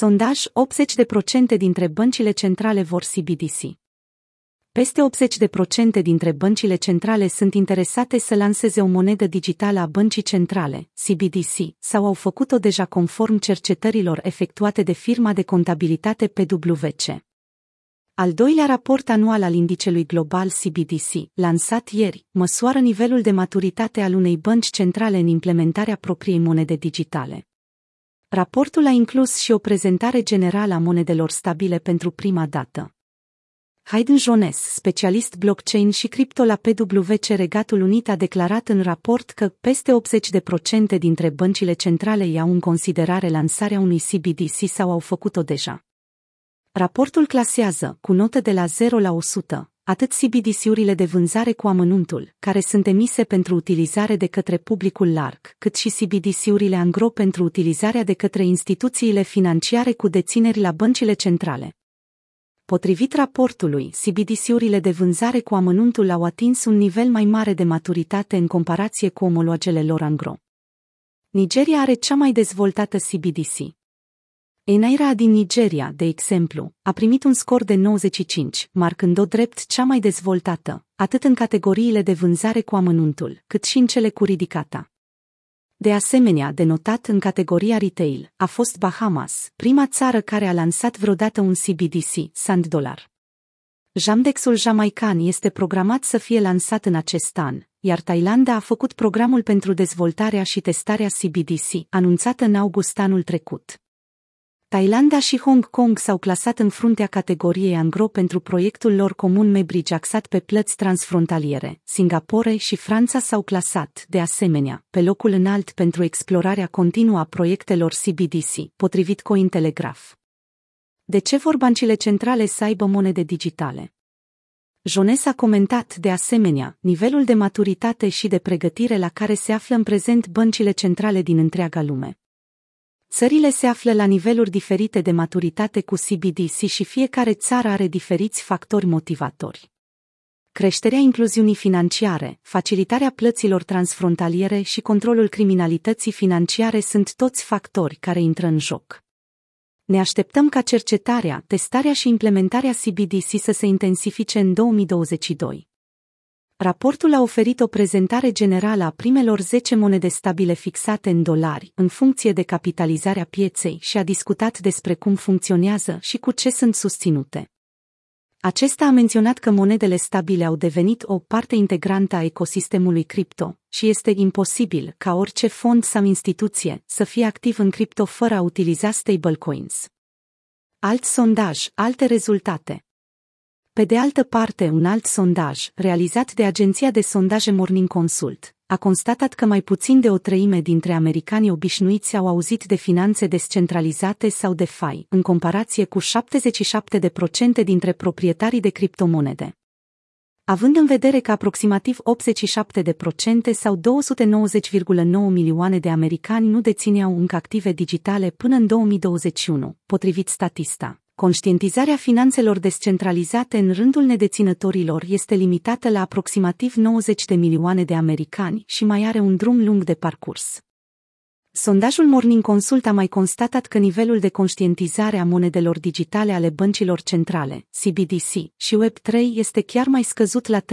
Sondaj 80% dintre băncile centrale vor CBDC. Peste 80% dintre băncile centrale sunt interesate să lanseze o monedă digitală a băncii centrale, CBDC, sau au făcut-o deja conform cercetărilor efectuate de firma de contabilitate PwC. Al doilea raport anual al indicelui global CBDC, lansat ieri, măsoară nivelul de maturitate al unei bănci centrale în implementarea propriei monede digitale. Raportul a inclus și o prezentare generală a monedelor stabile pentru prima dată. Hayden Jones, specialist blockchain și cripto la PwC Regatul Unit a declarat în raport că peste 80% dintre băncile centrale iau în considerare lansarea unui CBDC sau au făcut-o deja. Raportul clasează, cu notă de la 0 la 100, atât CBDC-urile de vânzare cu amănuntul, care sunt emise pentru utilizare de către publicul larg, cât și CBDC-urile angro pentru utilizarea de către instituțiile financiare cu dețineri la băncile centrale. Potrivit raportului, CBDC-urile de vânzare cu amănuntul au atins un nivel mai mare de maturitate în comparație cu omologele lor angro. Nigeria are cea mai dezvoltată CBDC. Enaira din Nigeria, de exemplu, a primit un scor de 95, marcând-o drept cea mai dezvoltată, atât în categoriile de vânzare cu amănuntul, cât și în cele cu ridicata. De asemenea, denotat în categoria retail, a fost Bahamas, prima țară care a lansat vreodată un CBDC, Sand Dollar. Jamdexul jamaican este programat să fie lansat în acest an, iar Thailanda a făcut programul pentru dezvoltarea și testarea CBDC, anunțată în august anul trecut. Thailanda și Hong Kong s-au clasat în fruntea categoriei Angro pentru proiectul lor comun Mebridge axat pe plăți transfrontaliere. Singapore și Franța s-au clasat, de asemenea, pe locul înalt pentru explorarea continuă a proiectelor CBDC, potrivit Cointelegraph. De ce vor băncile centrale să aibă monede digitale? Jones a comentat, de asemenea, nivelul de maturitate și de pregătire la care se află în prezent băncile centrale din întreaga lume. Țările se află la niveluri diferite de maturitate cu CBDC și fiecare țară are diferiți factori motivatori. Creșterea incluziunii financiare, facilitarea plăților transfrontaliere și controlul criminalității financiare sunt toți factori care intră în joc. Ne așteptăm ca cercetarea, testarea și implementarea CBDC să se intensifice în 2022. Raportul a oferit o prezentare generală a primelor 10 monede stabile fixate în dolari, în funcție de capitalizarea pieței și a discutat despre cum funcționează și cu ce sunt susținute. Acesta a menționat că monedele stabile au devenit o parte integrantă a ecosistemului cripto și este imposibil ca orice fond sau instituție să fie activ în cripto fără a utiliza stablecoins. Alt sondaj, alte rezultate. Pe de altă parte, un alt sondaj, realizat de agenția de sondaje Morning Consult, a constatat că mai puțin de o treime dintre americanii obișnuiți au auzit de finanțe descentralizate sau de FI, în comparație cu 77% dintre proprietarii de criptomonede. Având în vedere că aproximativ 87% sau 290,9 milioane de americani nu dețineau încă active digitale până în 2021, potrivit Statista, conștientizarea finanțelor descentralizate în rândul nedeținătorilor este limitată la aproximativ 90 de milioane de americani și mai are un drum lung de parcurs. Sondajul Morning Consult a mai constatat că nivelul de conștientizare a monedelor digitale ale băncilor centrale, CBDC, și Web3 este chiar mai scăzut la 30%,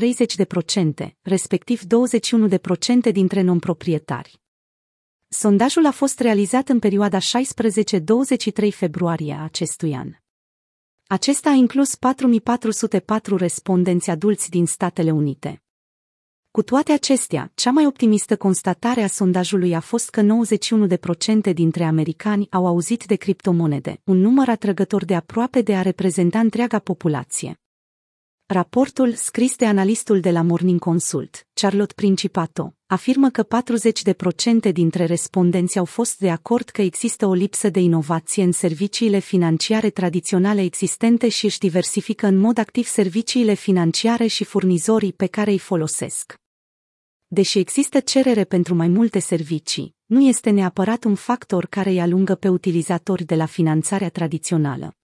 respectiv 21% dintre non-proprietari. Sondajul a fost realizat în perioada 16-23 februarie a acestui an. Acesta a inclus 4404 respondenți adulți din Statele Unite. Cu toate acestea, cea mai optimistă constatare a sondajului a fost că 91% dintre americani au auzit de criptomonede, un număr atrăgător de aproape de a reprezenta întreaga populație. Raportul, scris de analistul de la Morning Consult, Charlotte Principato, afirmă că 40% dintre respondenți au fost de acord că există o lipsă de inovație în serviciile financiare tradiționale existente și își diversifică în mod activ serviciile financiare și furnizorii pe care îi folosesc. Deși există cerere pentru mai multe servicii, nu este neapărat un factor care îi alungă pe utilizatori de la finanțarea tradițională.